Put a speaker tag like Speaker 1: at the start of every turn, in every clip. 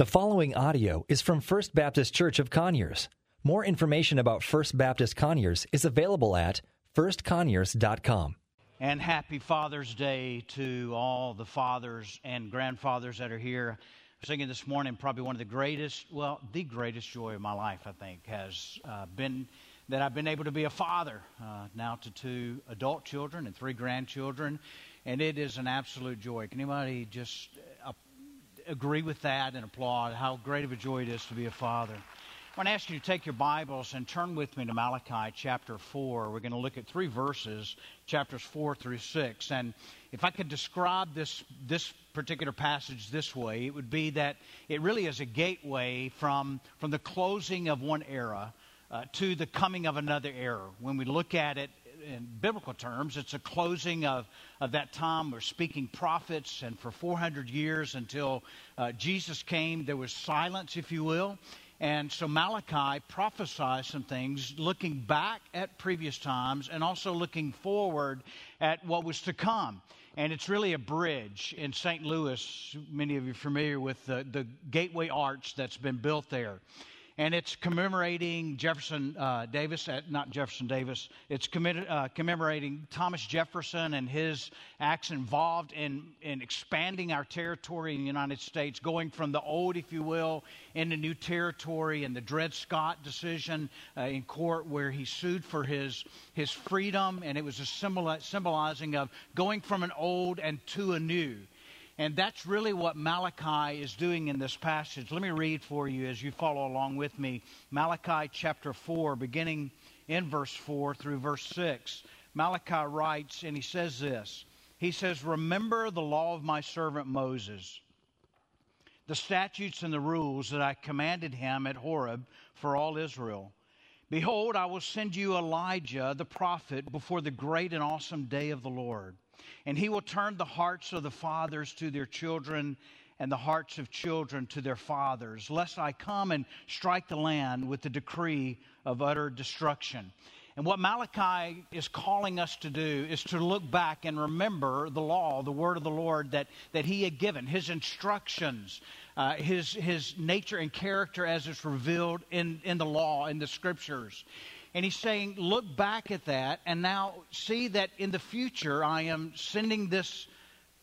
Speaker 1: The following audio is from First Baptist Church of Conyers. More information about First Baptist Conyers is available at firstconyers.com.
Speaker 2: And happy Father's Day to all the fathers and grandfathers that are here. Singing this morning, probably one of the greatest, well, the greatest joy of my life, I think, has uh, been that I've been able to be a father uh, now to two adult children and three grandchildren. And it is an absolute joy. Can anybody just agree with that and applaud how great of a joy it is to be a father? I want to ask you to take your Bibles and turn with me to Malachi chapter 4. We're going to look at three verses, chapters 4 through 6. And if I could describe this, this particular passage this way, it would be that it really is a gateway from, from the closing of one era uh, to the coming of another era. When we look at it in biblical terms, it's a closing of, of that time. We're speaking prophets, and for 400 years until uh, Jesus came, there was silence, if you will. And so Malachi prophesies some things looking back at previous times and also looking forward at what was to come. And it's really a bridge in St. Louis. Many of you are familiar with the, the Gateway Arch that's been built there and it's commemorating Jefferson uh, Davis, uh, not Jefferson Davis. It's uh, commemorating Thomas Jefferson and his acts involved in, in expanding our territory in the United States, going from the old, if you will, into new territory, and the Dred Scott decision uh, in court where he sued for his, his freedom, and it was a symbol, symbolizing of going from an old and to a new. And that's really what Malachi is doing in this passage. Let me read for you as you follow along with me Malachi chapter 4, beginning in verse 4 through verse 6. Malachi writes, and he says this He says, Remember the law of my servant Moses, the statutes and the rules that I commanded him at Horeb for all Israel. Behold, I will send you Elijah the prophet before the great and awesome day of the Lord. And he will turn the hearts of the fathers to their children and the hearts of children to their fathers, lest I come and strike the land with the decree of utter destruction. And what Malachi is calling us to do is to look back and remember the law, the word of the Lord that, that he had given, his instructions, uh, his, his nature and character as it's revealed in, in the law, in the scriptures. And he's saying, look back at that and now see that in the future I am sending this,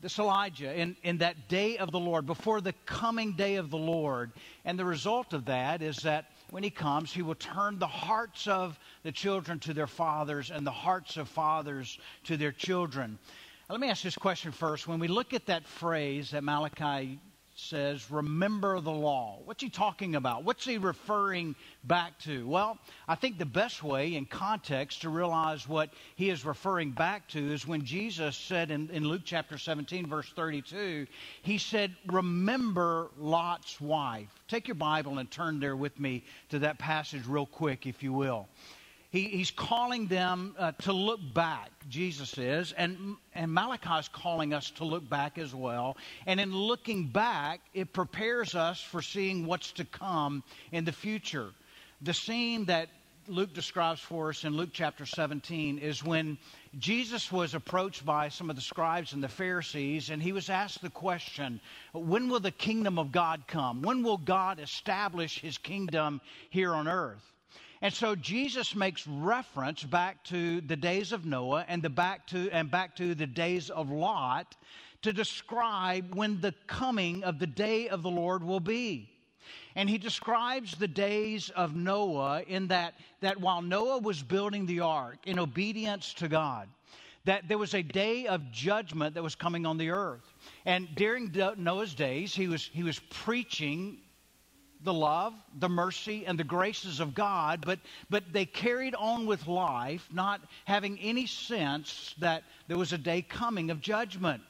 Speaker 2: this Elijah in, in that day of the Lord, before the coming day of the Lord. And the result of that is that when he comes, he will turn the hearts of the children to their fathers and the hearts of fathers to their children. Let me ask this question first. When we look at that phrase that Malachi says, remember the law. What's he talking about? What's he referring back to? Well, I think the best way in context to realize what he is referring back to is when Jesus said in, in Luke chapter 17, verse 32, he said, Remember Lot's wife. Take your Bible and turn there with me to that passage real quick, if you will. He, he's calling them uh, to look back, Jesus is, and, and Malachi is calling us to look back as well. And in looking back, it prepares us for seeing what's to come in the future. The scene that Luke describes for us in Luke chapter 17 is when Jesus was approached by some of the scribes and the Pharisees, and he was asked the question When will the kingdom of God come? When will God establish his kingdom here on earth? And so Jesus makes reference back to the days of Noah and the back to and back to the days of Lot to describe when the coming of the day of the Lord will be. And he describes the days of Noah in that, that while Noah was building the ark in obedience to God, that there was a day of judgment that was coming on the earth. And during Noah's days, he was, he was preaching the love, the mercy, and the graces of God, but, but they carried on with life, not having any sense that there was a day coming of judgment.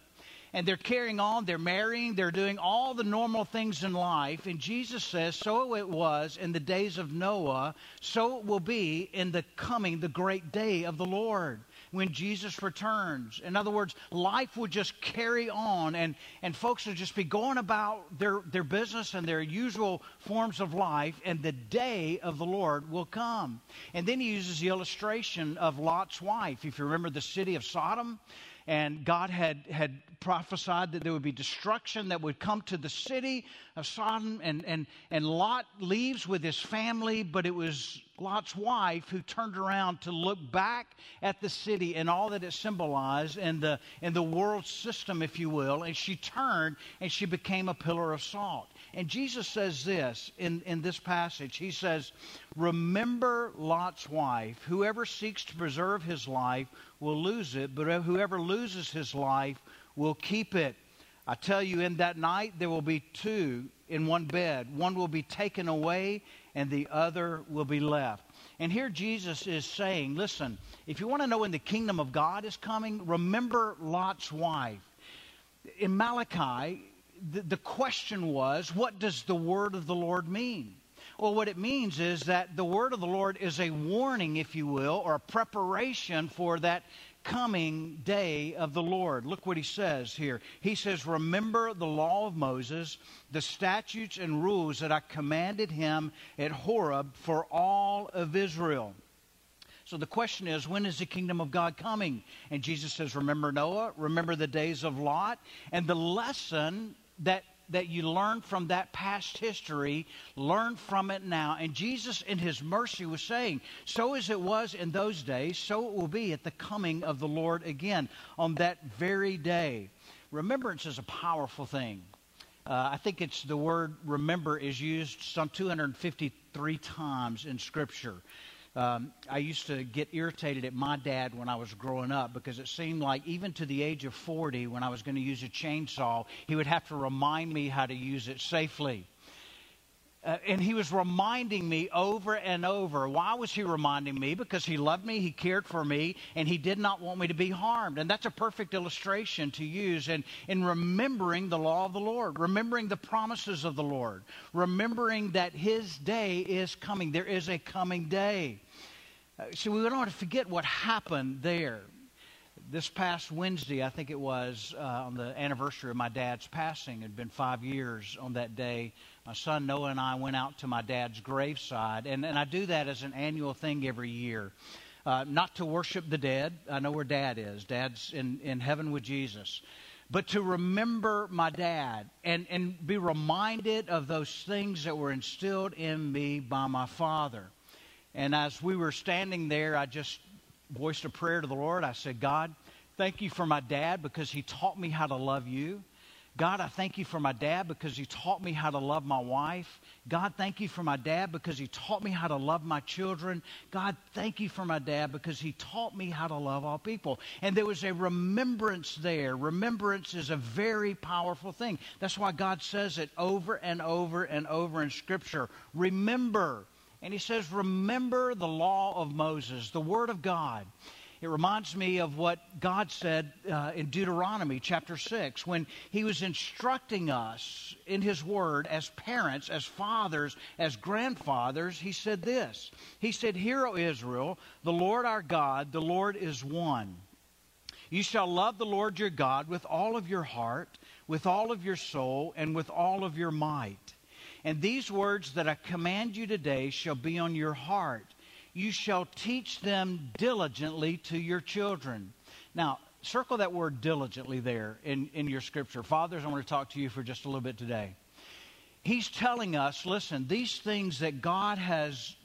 Speaker 2: And they're carrying on, they're marrying, they're doing all the normal things in life. And Jesus says, So it was in the days of Noah, so it will be in the coming, the great day of the Lord when Jesus returns. In other words, life would just carry on and, and folks would just be going about their, their business and their usual forms of life, and the day of the Lord will come. And then he uses the illustration of Lot's wife. If you remember the city of Sodom, and God had, had prophesied that there would be destruction that would come to the city of Sodom. And, and, and Lot leaves with his family, but it was Lot's wife who turned around to look back at the city and all that it symbolized in the, in the world system, if you will. And she turned and she became a pillar of salt. And Jesus says this in, in this passage He says, Remember Lot's wife. Whoever seeks to preserve his life will lose it, but whoever loses his life will keep it. I tell you, in that night there will be two in one bed. One will be taken away, and the other will be left. And here Jesus is saying, listen, if you want to know when the kingdom of God is coming, remember Lot's wife. In Malachi, the, the question was, what does the word of the Lord mean? Well, what it means is that the word of the Lord is a warning, if you will, or a preparation for that coming day of the Lord. Look what he says here. He says, Remember the law of Moses, the statutes and rules that I commanded him at Horeb for all of Israel. So the question is, when is the kingdom of God coming? And Jesus says, Remember Noah, remember the days of Lot. And the lesson that that you learn from that past history, learn from it now. And Jesus, in his mercy, was saying, So as it was in those days, so it will be at the coming of the Lord again on that very day. Remembrance is a powerful thing. Uh, I think it's the word remember is used some 253 times in Scripture. Um, I used to get irritated at my dad when I was growing up because it seemed like even to the age of 40, when I was going to use a chainsaw, he would have to remind me how to use it safely. Uh, and he was reminding me over and over. Why was he reminding me? Because he loved me, he cared for me, and he did not want me to be harmed. And that's a perfect illustration to use in, in remembering the law of the Lord, remembering the promises of the Lord, remembering that his day is coming. There is a coming day. Uh, so we don't want to forget what happened there. This past Wednesday, I think it was, uh, on the anniversary of my dad's passing, it had been five years on that day. My son Noah and I went out to my dad's graveside, and, and I do that as an annual thing every year. Uh, not to worship the dead. I know where dad is. Dad's in, in heaven with Jesus but to remember my dad and, and be reminded of those things that were instilled in me by my father. And as we were standing there, I just voiced a prayer to the Lord. I said, God, thank you for my dad because he taught me how to love you. God, I thank you for my dad because he taught me how to love my wife. God, thank you for my dad because he taught me how to love my children. God, thank you for my dad because he taught me how to love all people. And there was a remembrance there. Remembrance is a very powerful thing. That's why God says it over and over and over in Scripture. Remember. And he says, Remember the law of Moses, the Word of God. It reminds me of what God said uh, in Deuteronomy chapter 6 when He was instructing us in His Word as parents, as fathers, as grandfathers. He said this He said, Hear, O Israel, the Lord our God, the Lord is one. You shall love the Lord your God with all of your heart, with all of your soul, and with all of your might. And these words that I command you today shall be on your heart. You shall teach them diligently to your children. Now, circle that word diligently there in, in your scripture. Fathers, I want to talk to you for just a little bit today. He's telling us listen, these things that God has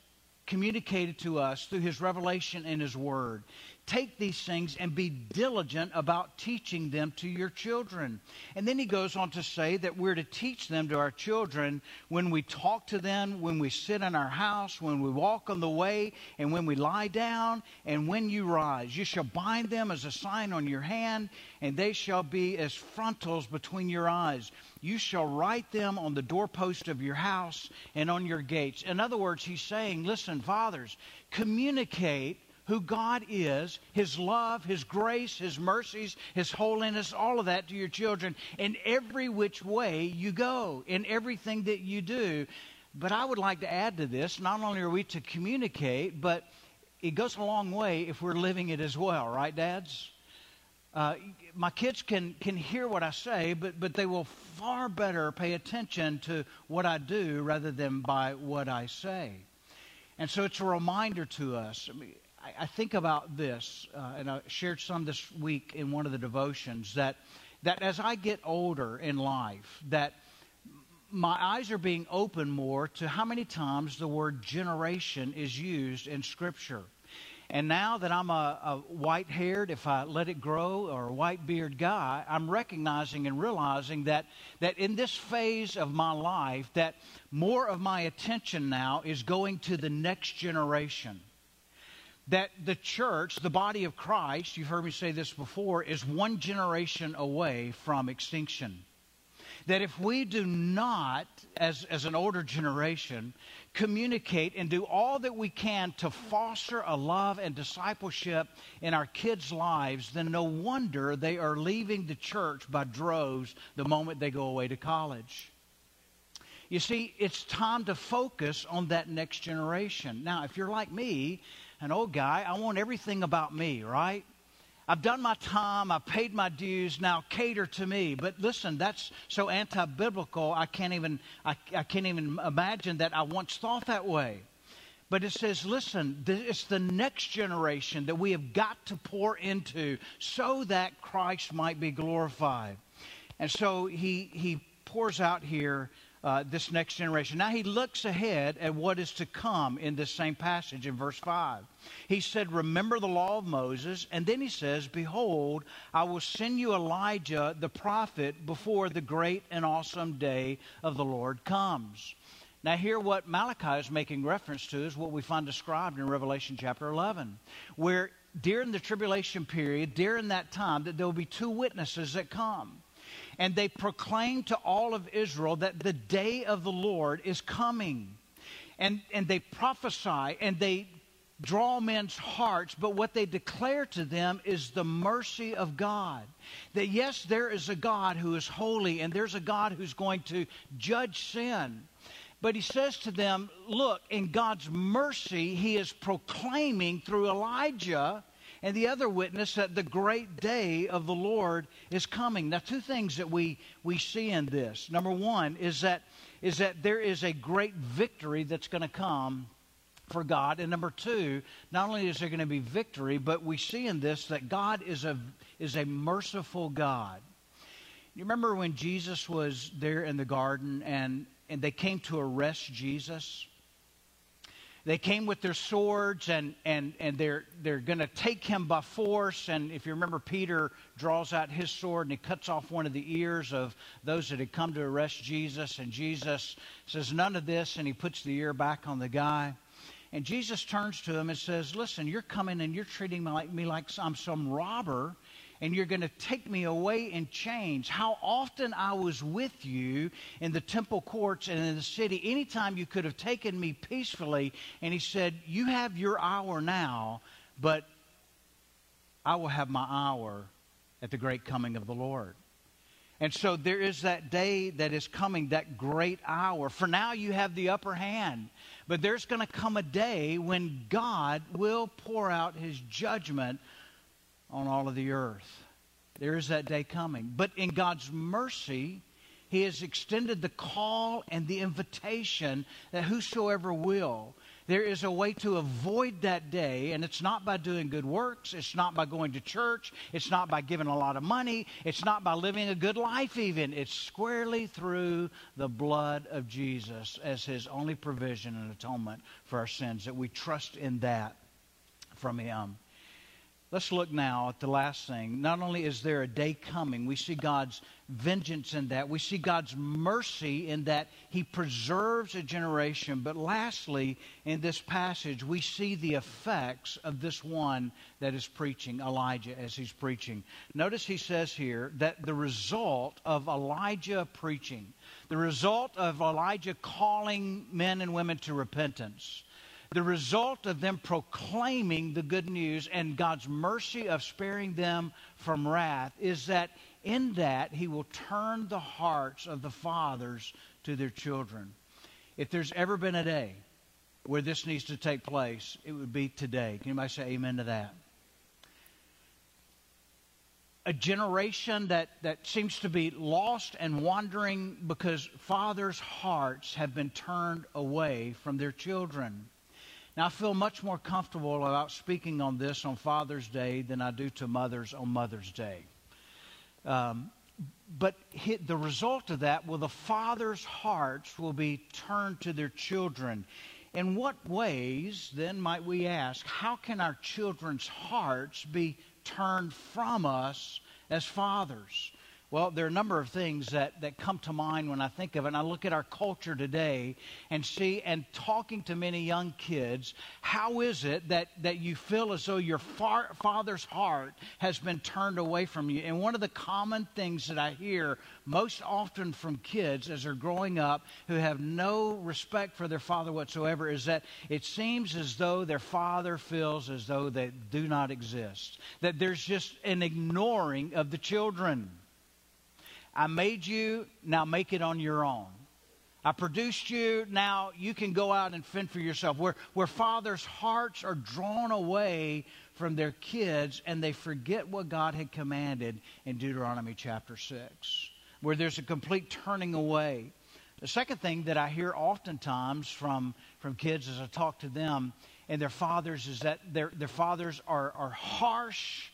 Speaker 2: communicated to us through his revelation in his word take these things and be diligent about teaching them to your children. And then he goes on to say that we're to teach them to our children when we talk to them, when we sit in our house, when we walk on the way, and when we lie down, and when you rise. You shall bind them as a sign on your hand, and they shall be as frontals between your eyes. You shall write them on the doorpost of your house and on your gates. In other words, he's saying, listen, fathers, communicate who God is, His love, His grace, His mercies, His holiness, all of that to your children in every which way you go, in everything that you do. But I would like to add to this not only are we to communicate, but it goes a long way if we're living it as well, right, dads? Uh, my kids can, can hear what I say, but, but they will far better pay attention to what I do rather than by what I say. And so it's a reminder to us. I mean, I, I think about this, uh, and I shared some this week in one of the devotions, that that as I get older in life, that my eyes are being opened more to how many times the word generation is used in Scripture. And now that I'm a, a white haired, if I let it grow, or a white beard guy, I'm recognizing and realizing that, that in this phase of my life, that more of my attention now is going to the next generation that the church, the body of Christ, you've heard me say this before, is one generation away from extinction. That if we do not, as, as an older generation, communicate and do all that we can to foster a love and discipleship in our kids' lives, then no wonder they are leaving the church by droves the moment they go away to college. You see, it's time to focus on that next generation. Now, if you're like me, an old guy. I want everything about me, right? I've done my time, I've paid my dues, now cater to me. But listen, that's so anti biblical, I can't even I, I can't even imagine that I once thought that way. But it says, listen, it's the next generation that we have got to pour into so that Christ might be glorified. And so he, he pours out here uh, this next generation. Now he looks ahead at what is to come in this same passage in verse 5. He said, Remember the law of Moses. And then he says, Behold, I will send you Elijah the prophet before the great and awesome day of the Lord comes. Now, here, what Malachi is making reference to is what we find described in Revelation chapter 11, where during the tribulation period, during that time, that there will be two witnesses that come and they proclaim to all of Israel that the day of the Lord is coming. And, and they prophesy and they draw men's hearts, but what they declare to them is the mercy of God. That yes, there is a God who is holy and there's a God who's going to judge sin. But he says to them, Look, in God's mercy, he is proclaiming through Elijah and the other witness that the great day of the Lord is coming. Now, two things that we, we see in this. Number one is that, is that there is a great victory that's going to come for God. And number two, not only is there going to be victory, but we see in this that God is a, is a merciful God. You remember when Jesus was there in the garden and, and they came to arrest Jesus? They came with their swords and, and, and they're, they're going to take him by force. And if you remember, Peter draws out his sword and he cuts off one of the ears of those that had come to arrest Jesus. And Jesus says, None of this. And he puts the ear back on the guy. And Jesus turns to him and says, Listen, you're coming and you're treating me like, me like I'm some robber and you're going to take me away in chains. How often I was with you in the temple courts and in the city, anytime you could have taken me peacefully. And he said, You have your hour now, but I will have my hour at the great coming of the Lord. And so there is that day that is coming, that great hour. For now, you have the upper hand. But there's going to come a day when God will pour out his judgment on all of the earth. There is that day coming. But in God's mercy, He has extended the call and the invitation that whosoever will. There is a way to avoid that day, and it's not by doing good works. It's not by going to church. It's not by giving a lot of money. It's not by living a good life, even. It's squarely through the blood of Jesus as His only provision and atonement for our sins, that we trust in that from Him. Let's look now at the last thing. Not only is there a day coming, we see God's vengeance in that. We see God's mercy in that He preserves a generation. But lastly, in this passage, we see the effects of this one that is preaching, Elijah, as he's preaching. Notice he says here that the result of Elijah preaching, the result of Elijah calling men and women to repentance, the result of them proclaiming the good news and God's mercy of sparing them from wrath is that in that he will turn the hearts of the fathers to their children. If there's ever been a day where this needs to take place, it would be today. Can anybody say amen to that? A generation that, that seems to be lost and wandering because fathers' hearts have been turned away from their children. Now, I feel much more comfortable about speaking on this on Father's Day than I do to mothers on Mother's Day. Um, but the result of that, well, the father's hearts will be turned to their children. In what ways, then, might we ask, how can our children's hearts be turned from us as fathers? Well, there are a number of things that, that come to mind when I think of it. And I look at our culture today and see, and talking to many young kids, how is it that, that you feel as though your far, father's heart has been turned away from you? And one of the common things that I hear most often from kids as they're growing up who have no respect for their father whatsoever is that it seems as though their father feels as though they do not exist, that there's just an ignoring of the children. I made you, now make it on your own. I produced you, now you can go out and fend for yourself. Where, where fathers' hearts are drawn away from their kids and they forget what God had commanded in Deuteronomy chapter 6, where there's a complete turning away. The second thing that I hear oftentimes from, from kids as I talk to them and their fathers is that their, their fathers are, are harsh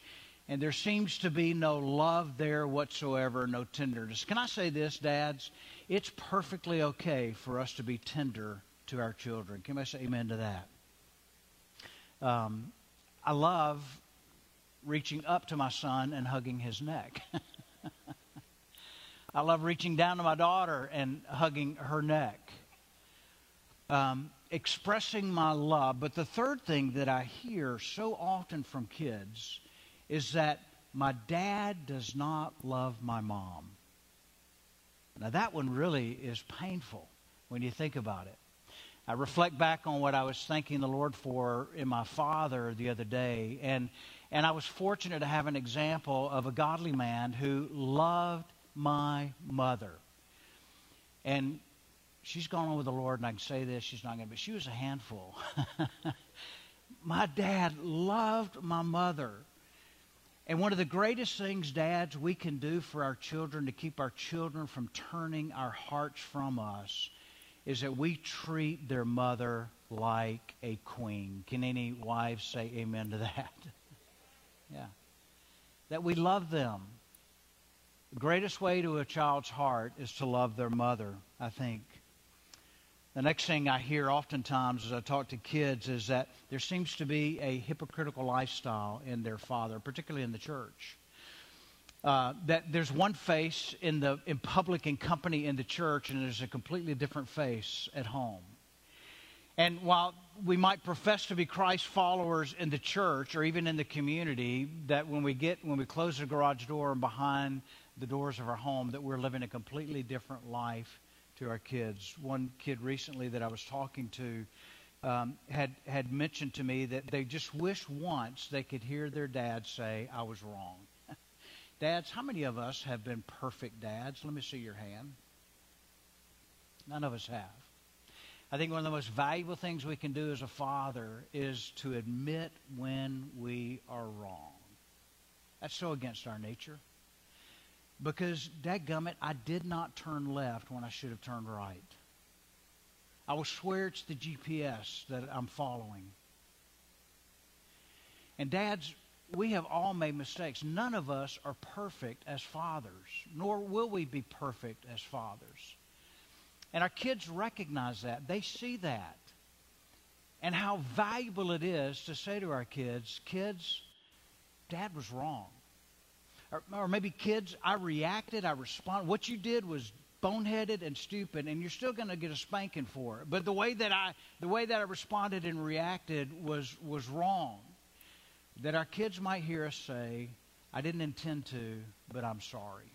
Speaker 2: and there seems to be no love there whatsoever, no tenderness. Can I say this, dads? It's perfectly okay for us to be tender to our children. Can I say amen to that? Um, I love reaching up to my son and hugging his neck. I love reaching down to my daughter and hugging her neck. Um, expressing my love. But the third thing that I hear so often from kids is that my dad does not love my mom. Now, that one really is painful when you think about it. I reflect back on what I was thanking the Lord for in my father the other day, and, and I was fortunate to have an example of a godly man who loved my mother. And she's gone on with the Lord, and I can say this, she's not going to, but she was a handful. my dad loved my mother. And one of the greatest things, dads, we can do for our children to keep our children from turning our hearts from us is that we treat their mother like a queen. Can any wives say amen to that? yeah. That we love them. The greatest way to a child's heart is to love their mother, I think. The next thing I hear oftentimes as I talk to kids is that there seems to be a hypocritical lifestyle in their father, particularly in the church. Uh, that there's one face in the in public and company in the church, and there's a completely different face at home. And while we might profess to be Christ followers in the church or even in the community, that when we get when we close the garage door and behind the doors of our home, that we're living a completely different life to our kids. One kid recently that I was talking to um, had had mentioned to me that they just wish once they could hear their dad say, "I was wrong." dads, how many of us have been perfect dads? Let me see your hand. None of us have. I think one of the most valuable things we can do as a father is to admit when we are wrong. That's so against our nature. Because, dadgummit, I did not turn left when I should have turned right. I will swear it's the GPS that I'm following. And, dads, we have all made mistakes. None of us are perfect as fathers, nor will we be perfect as fathers. And our kids recognize that. They see that. And how valuable it is to say to our kids, kids, dad was wrong or, or maybe kids, I reacted, I responded. What you did was boneheaded and stupid and you're still going to get a spanking for it but the way that i the way that i responded and reacted was was wrong that our kids might hear us say i didn't intend to but i'm sorry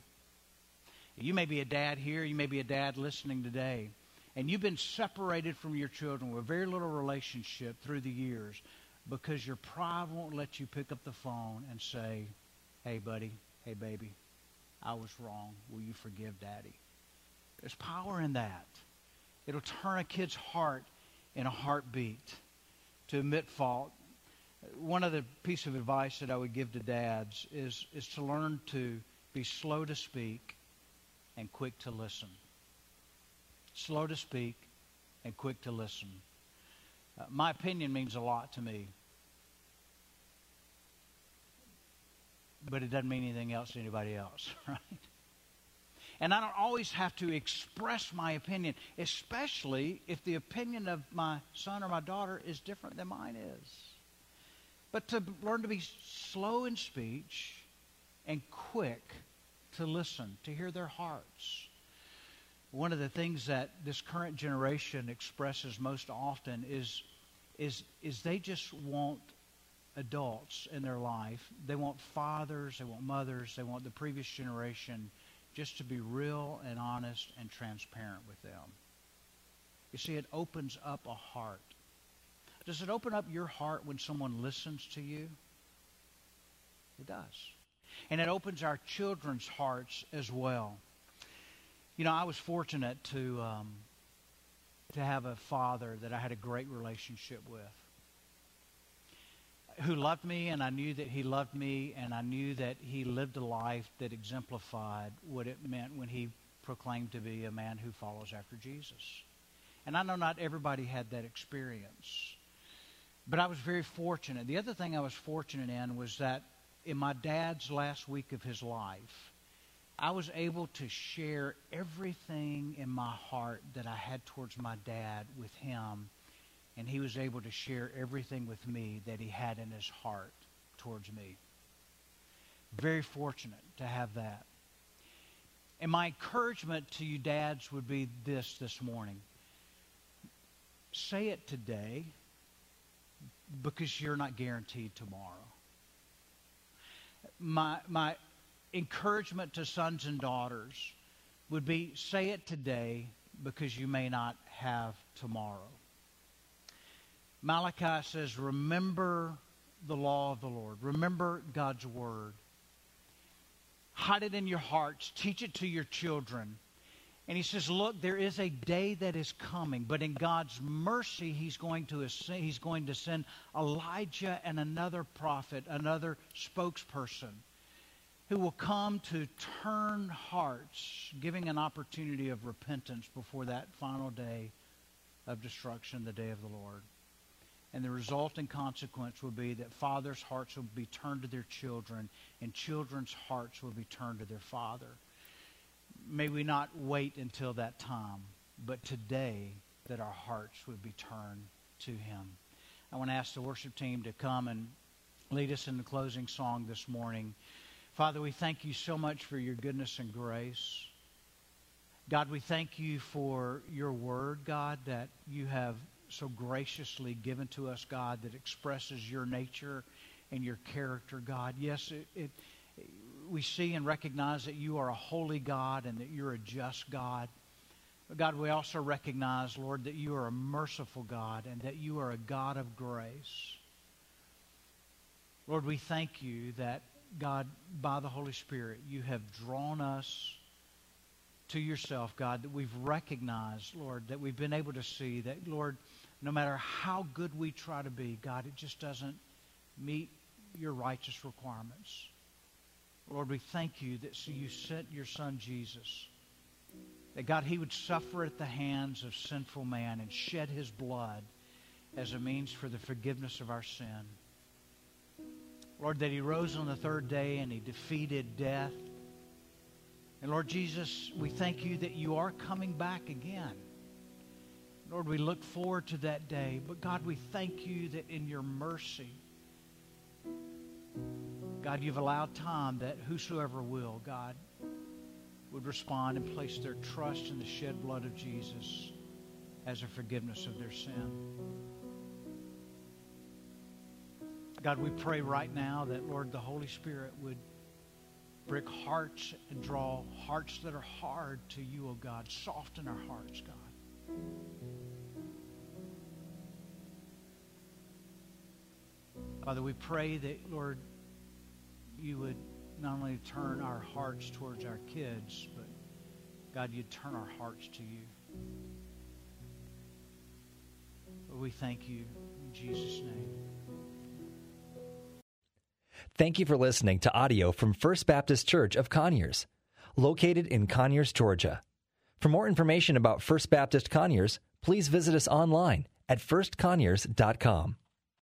Speaker 2: you may be a dad here you may be a dad listening today and you've been separated from your children with very little relationship through the years because your pride won't let you pick up the phone and say Hey, buddy. Hey, baby. I was wrong. Will you forgive daddy? There's power in that. It'll turn a kid's heart in a heartbeat to admit fault. One other piece of advice that I would give to dads is, is to learn to be slow to speak and quick to listen. Slow to speak and quick to listen. Uh, my opinion means a lot to me. But it doesn't mean anything else to anybody else, right? And I don't always have to express my opinion, especially if the opinion of my son or my daughter is different than mine is. But to learn to be slow in speech and quick to listen, to hear their hearts. One of the things that this current generation expresses most often is, is, is they just want adults in their life. They want fathers, they want mothers, they want the previous generation just to be real and honest and transparent with them. You see, it opens up a heart. Does it open up your heart when someone listens to you? It does. And it opens our children's hearts as well. You know, I was fortunate to um, to have a father that I had a great relationship with who loved me, and I knew that he loved me, and I knew that he lived a life that exemplified what it meant when he proclaimed to be a man who follows after Jesus. And I know not everybody had that experience, but I was very fortunate. The other thing I was fortunate in was that in my dad's last week of his life, I was able to share everything in my heart that I had towards my dad with him and he was able to share everything with me that he had in his heart towards me. Very fortunate to have that. And my encouragement to you dads would be this this morning. Say it today because you're not guaranteed tomorrow. My, my encouragement to sons and daughters would be say it today because you may not have tomorrow. Malachi says, Remember the law of the Lord. Remember God's word. Hide it in your hearts. Teach it to your children. And he says, Look, there is a day that is coming, but in God's mercy, he's going to, he's going to send Elijah and another prophet, another spokesperson, who will come to turn hearts, giving an opportunity of repentance before that final day of destruction, the day of the Lord. And the resulting consequence will be that fathers' hearts will be turned to their children, and children's hearts will be turned to their father. May we not wait until that time, but today that our hearts would be turned to him. I want to ask the worship team to come and lead us in the closing song this morning. Father, we thank you so much for your goodness and grace. God, we thank you for your word, God, that you have so graciously given to us, God, that expresses your nature and your character, God. Yes, it, it, we see and recognize that you are a holy God and that you're a just God. But God, we also recognize, Lord, that you are a merciful God and that you are a God of grace. Lord, we thank you that, God, by the Holy Spirit, you have drawn us to yourself, God, that we've recognized, Lord, that we've been able to see that, Lord, no matter how good we try to be, God, it just doesn't meet your righteous requirements. Lord, we thank you that so you sent your son Jesus. That God, he would suffer at the hands of sinful man and shed his blood as a means for the forgiveness of our sin. Lord, that he rose on the third day and he defeated death. And Lord Jesus, we thank you that you are coming back again. Lord, we look forward to that day. But God, we thank you that in your mercy, God, you've allowed time that whosoever will, God, would respond and place their trust in the shed blood of Jesus as a forgiveness of their sin. God, we pray right now that, Lord, the Holy Spirit would break hearts and draw hearts that are hard to you, O oh God. Soften our hearts, God. Father, we pray that, Lord, you would not only turn our hearts towards our kids, but God, you'd turn our hearts to you. Lord, we thank you in Jesus' name.
Speaker 1: Thank you for listening to audio from First Baptist Church of Conyers, located in Conyers, Georgia. For more information about First Baptist Conyers, please visit us online at firstconyers.com.